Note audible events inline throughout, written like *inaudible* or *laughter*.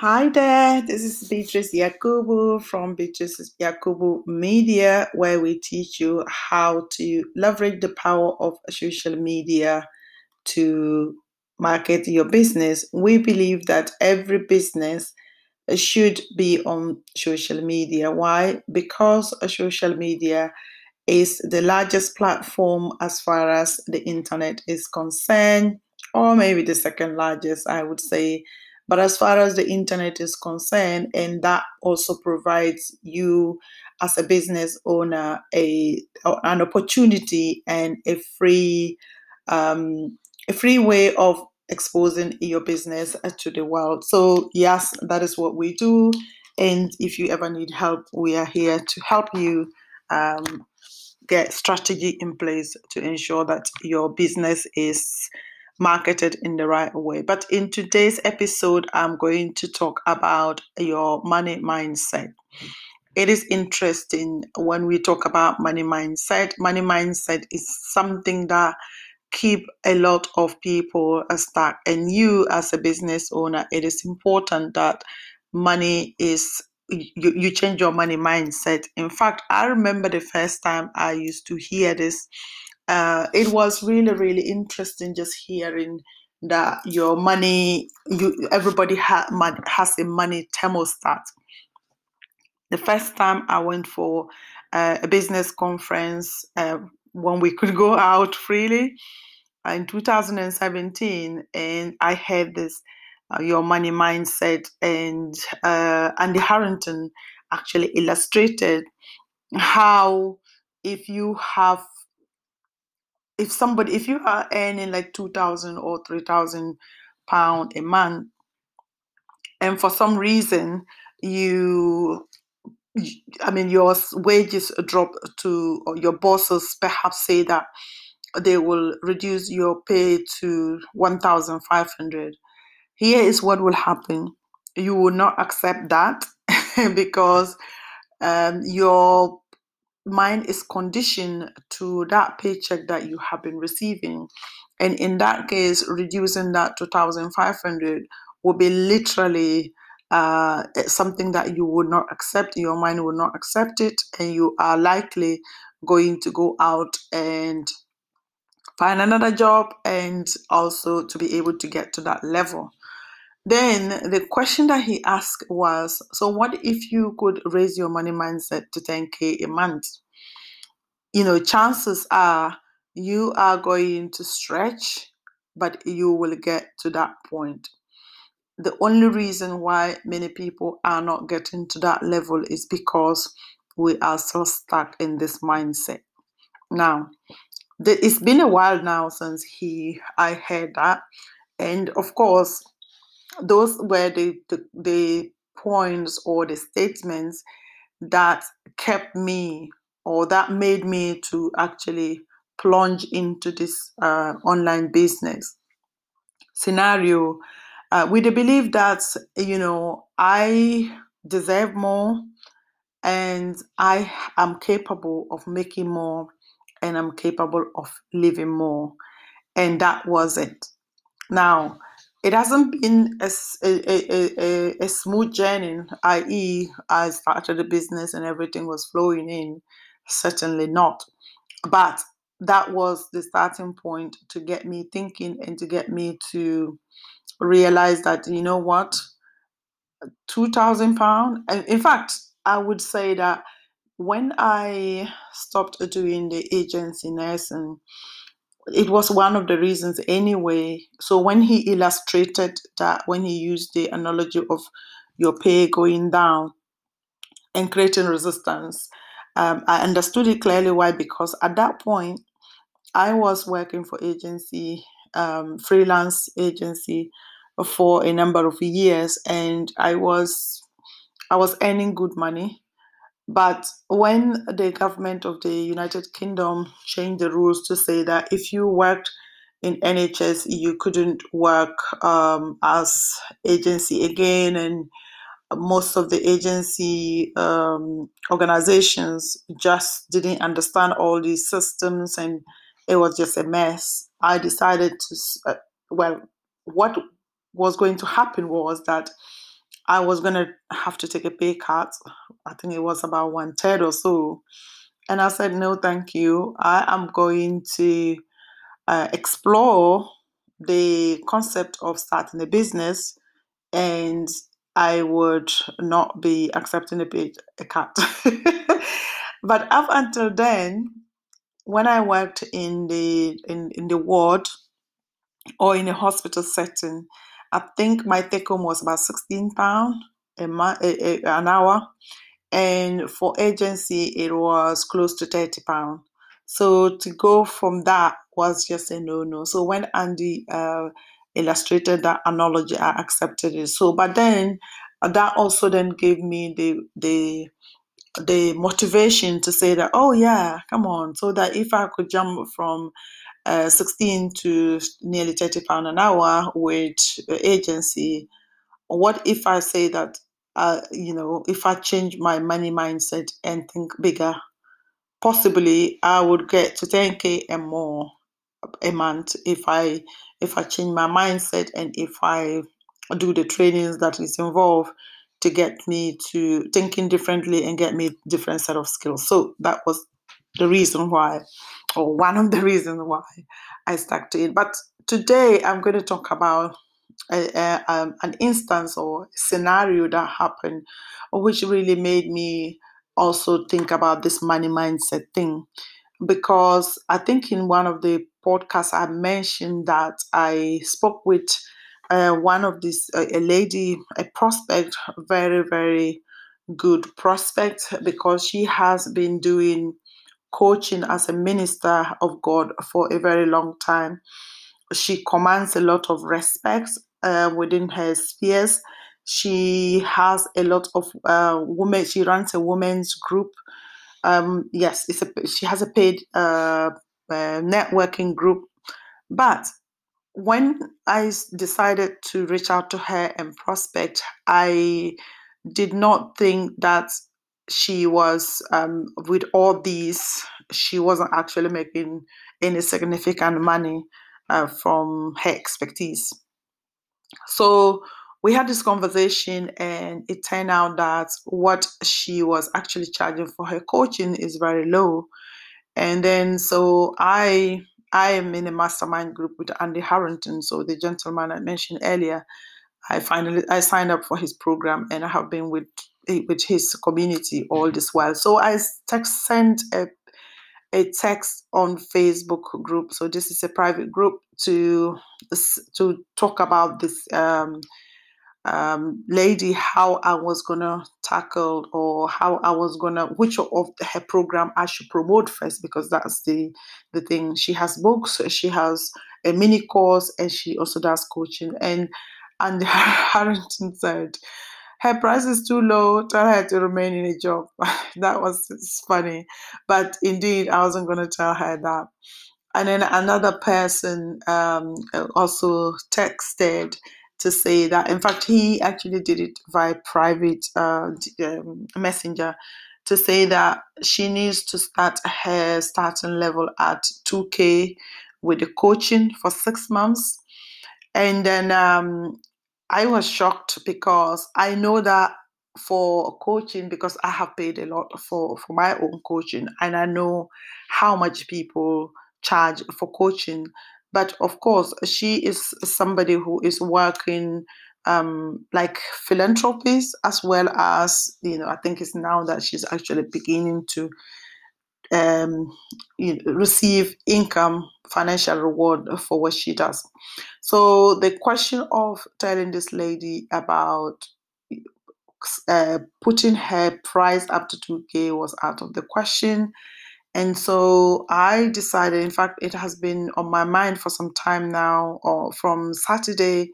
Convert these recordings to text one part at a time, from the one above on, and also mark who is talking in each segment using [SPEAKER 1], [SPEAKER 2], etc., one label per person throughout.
[SPEAKER 1] Hi there, this is Beatrice Yakubu from Beatrice Yakubu Media, where we teach you how to leverage the power of social media to market your business. We believe that every business should be on social media. Why? Because social media is the largest platform as far as the internet is concerned, or maybe the second largest, I would say. But as far as the internet is concerned, and that also provides you as a business owner a an opportunity and a free um, a free way of exposing your business to the world. So yes, that is what we do. And if you ever need help, we are here to help you um, get strategy in place to ensure that your business is marketed in the right way. But in today's episode, I'm going to talk about your money mindset. It is interesting when we talk about money mindset. Money mindset is something that keep a lot of people stuck and you as a business owner it is important that money is you, you change your money mindset in fact i remember the first time i used to hear this uh, it was really really interesting just hearing that your money you everybody ha, has a money thermostat. The first time i went for uh, a business conference uh, when we could go out freely in 2017 and i had this uh, your money mindset and uh, andy harrington actually illustrated how if you have if somebody if you are earning like 2000 or 3000 pound a month and for some reason you I mean, your wages drop to, or your bosses perhaps say that they will reduce your pay to 1,500. Here is what will happen you will not accept that *laughs* because um, your mind is conditioned to that paycheck that you have been receiving. And in that case, reducing that to 1,500 will be literally uh, something that you would not accept. Your mind will not accept it, and you are likely going to go out and find another job and also to be able to get to that level. Then the question that he asked was So, what if you could raise your money mindset to 10K a month? You know, chances are you are going to stretch, but you will get to that point. The only reason why many people are not getting to that level is because we are so stuck in this mindset. Now, it's been a while now since he I heard that, and of course, those were the, the, the points or the statements that kept me or that made me to actually plunge into this uh, online business scenario. Uh, with the belief that you know i deserve more and i am capable of making more and i'm capable of living more. And that was it now it hasn't been a, a, a, a, smooth journey, i.e., I started a business and everything was flowing in. Certainly not. But that was the starting point to get me thinking and to get me to realize that, you know what, 2,000 pounds. In fact, I would say that when I stopped doing the agency nursing, it was one of the reasons anyway. So when he illustrated that, when he used the analogy of your pay going down and creating resistance, um, I understood it clearly why. Because at that point, I was working for agency, um, freelance agency, for a number of years, and I was I was earning good money. But when the government of the United Kingdom changed the rules to say that if you worked in NHS, you couldn't work um, as agency again, and most of the agency um, organizations just didn't understand all these systems, and it was just a mess. I decided to, uh, well, what was going to happen was that I was going to have to take a pay cut. I think it was about one third or so. And I said, no, thank you. I am going to uh, explore the concept of starting a business and I would not be accepting a pay a cut. *laughs* but up until then, when I worked in the in, in the ward or in a hospital setting, I think my take home was about sixteen pound a month, a, a, an hour, and for agency it was close to thirty pound. So to go from that was just a no no. So when Andy uh, illustrated that analogy, I accepted it. So, but then uh, that also then gave me the the the motivation to say that oh yeah come on so that if i could jump from uh, 16 to nearly 30 pound an hour with agency. What if i say that uh, you know if i change my money mindset and think bigger possibly i would get to 10k and more a month if i if i change my mindset and if i do the trainings that is involved to get me to thinking differently and get me different set of skills. So that was the reason why or one of the reasons why i stuck to it. But today i'm going to talk about a, a, um, an instance or scenario that happened which really made me also think about this money mindset thing. Because I think in one of the podcasts I mentioned that I spoke with uh, one of this uh, a lady, a prospect, very very good prospect because she has been doing coaching as a minister of God for a very long time. She commands a lot of respect uh, within her spheres. She has a lot of uh, women. She runs a women's group um, yes, it's a, she has a paid uh, uh, networking group. But when I decided to reach out to her and prospect, I did not think that she was, um, with all these, she wasn't actually making any significant money uh, from her expertise. So we had this conversation and it turned out that what she was actually charging for her coaching is very low and then so i i am in a mastermind group with andy harrington so the gentleman i mentioned earlier i finally i signed up for his program and i have been with with his community all this while so i text sent a a text on Facebook group. So this is a private group to to talk about this um, um, lady how I was gonna tackle or how I was gonna which of her program I should promote first because that's the the thing. She has books, she has a mini course, and she also does coaching. And and *laughs* Harrington said her price is too low. Tell her to remain in a job. *laughs* that was funny, but indeed I wasn't gonna tell her that. And then another person um, also texted to say that, in fact, he actually did it via private uh, um, messenger to say that she needs to start her starting level at 2K with the coaching for six months. And then um, I was shocked because I know that for coaching because I have paid a lot for for my own coaching and I know how much people charge for coaching. But of course she is somebody who is working um, like philanthropies as well as you know i think it's now that she's actually beginning to um, receive income financial reward for what she does. So the question of telling this lady about uh, putting her price up to 2k was out of the question. And so I decided, in fact, it has been on my mind for some time now, or from Saturday,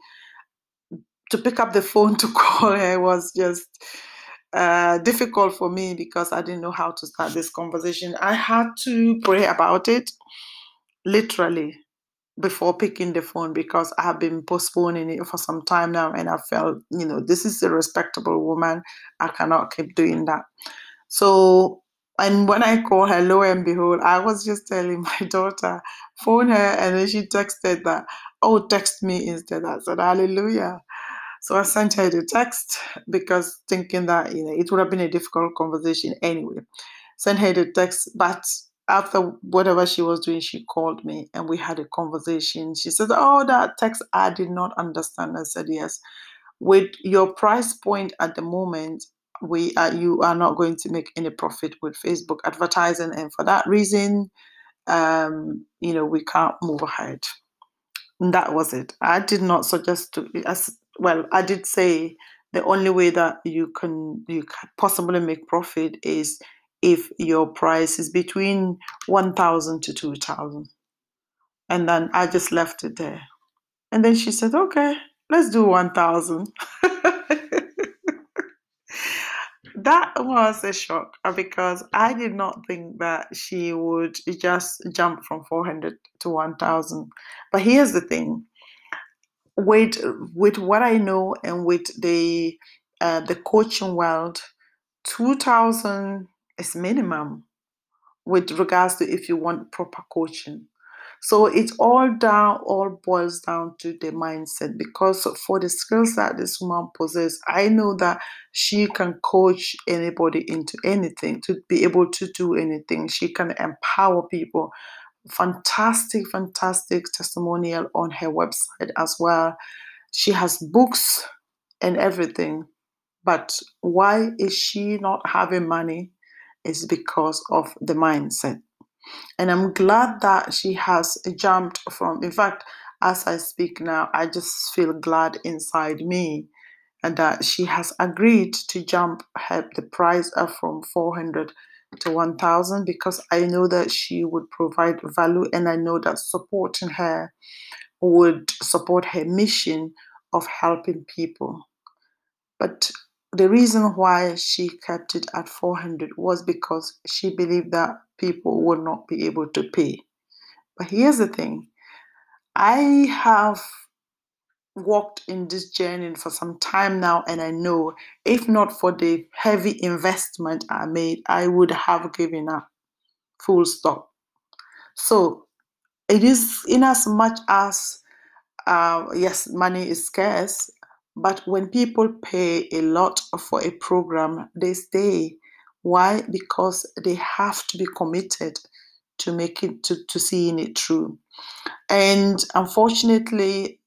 [SPEAKER 1] to pick up the phone to *laughs* call her was just uh, difficult for me because I didn't know how to start this conversation. I had to pray about it literally before picking the phone because I have been postponing it for some time now and I felt, you know, this is a respectable woman. I cannot keep doing that. So and when I call her, lo and behold, I was just telling *laughs* my daughter, phone her, and then she texted that, oh, text me instead. I said, hallelujah. So I sent her the text because thinking that you know it would have been a difficult conversation anyway. Sent her the text, but after whatever she was doing, she called me and we had a conversation. She said, Oh, that text I did not understand. I said, Yes. With your price point at the moment, we are you are not going to make any profit with Facebook advertising, and for that reason, um, you know, we can't move ahead. And that was it. I did not suggest to well. I did say the only way that you can you can possibly make profit is if your price is between 1000 to 2000 and then i just left it there. And then she said okay let's do 1000 *laughs* that was a shock uh, because i did not think that she would just jump from 400 to 1000 but here's the thing with with what i know and with the uh, the coaching world 2000 is minimum with regards to if you want proper coaching. So it all down all boils down to the mindset because for the skills that this woman possesses, I know that she can coach anybody into anything to be able to do anything. She can empower people. Fantastic, fantastic testimonial on her website as well. She has books and everything. But why is she not having money? Is because of the mindset. And I'm glad that she has jumped from, in fact, as I speak now, I just feel glad inside me and that she has agreed to jump her, the price up from 400 to 1000 because I know that she would provide value and I know that supporting her would support her mission of helping people. But the reason why she kept it at 400 was because she believed that people would not be able to pay. But here's the thing I have walked in this journey for some time now, and I know if not for the heavy investment I made, I would have given up. Full stop. So it is in as much as uh, yes, money is scarce, but when people pay a lot for a program, they stay. Why? Because they have to be committed to make it to, to seeing it through. And unfortunately,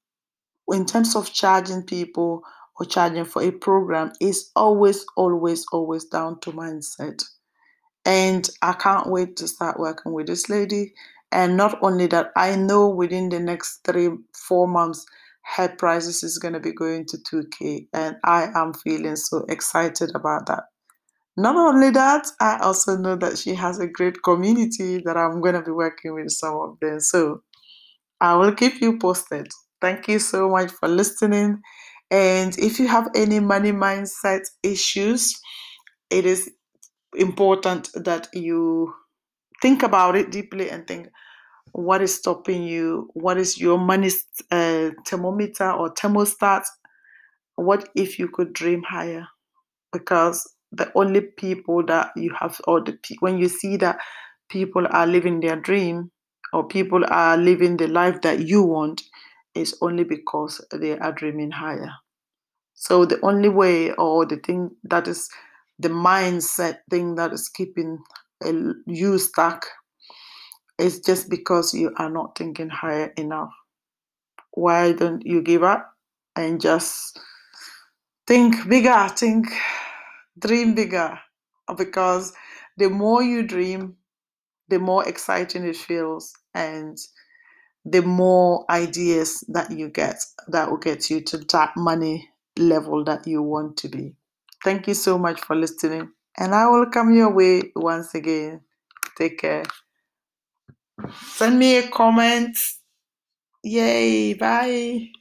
[SPEAKER 1] in terms of charging people or charging for a program, is always, always, always down to mindset. And I can't wait to start working with this lady. And not only that, I know within the next three, four months, her prices is going to be going to 2k and i am feeling so excited about that not only that i also know that she has a great community that i'm going to be working with some of them so i will keep you posted thank you so much for listening. And if you have any money mindset issues it is important that you think about it deeply and think what is stopping you? What is your money uh, thermometer or thermostat? What if you could dream higher? Because the only people that you have or the when you see that people are living their dream or people are living the life that you want is only because they are dreaming higher so the only way or the thing that is the mindset thing that is keeping you stuck is just because you are not thinking higher enough. Why don't you give up and just think bigger, think, dream bigger? Because the more you dream, the more exciting it feels, and the more ideas that you get that will get you to that money level that you want to be. Thank you so much for listening, and I will come your way once again. Take care. Send me a comment. Yay, bye.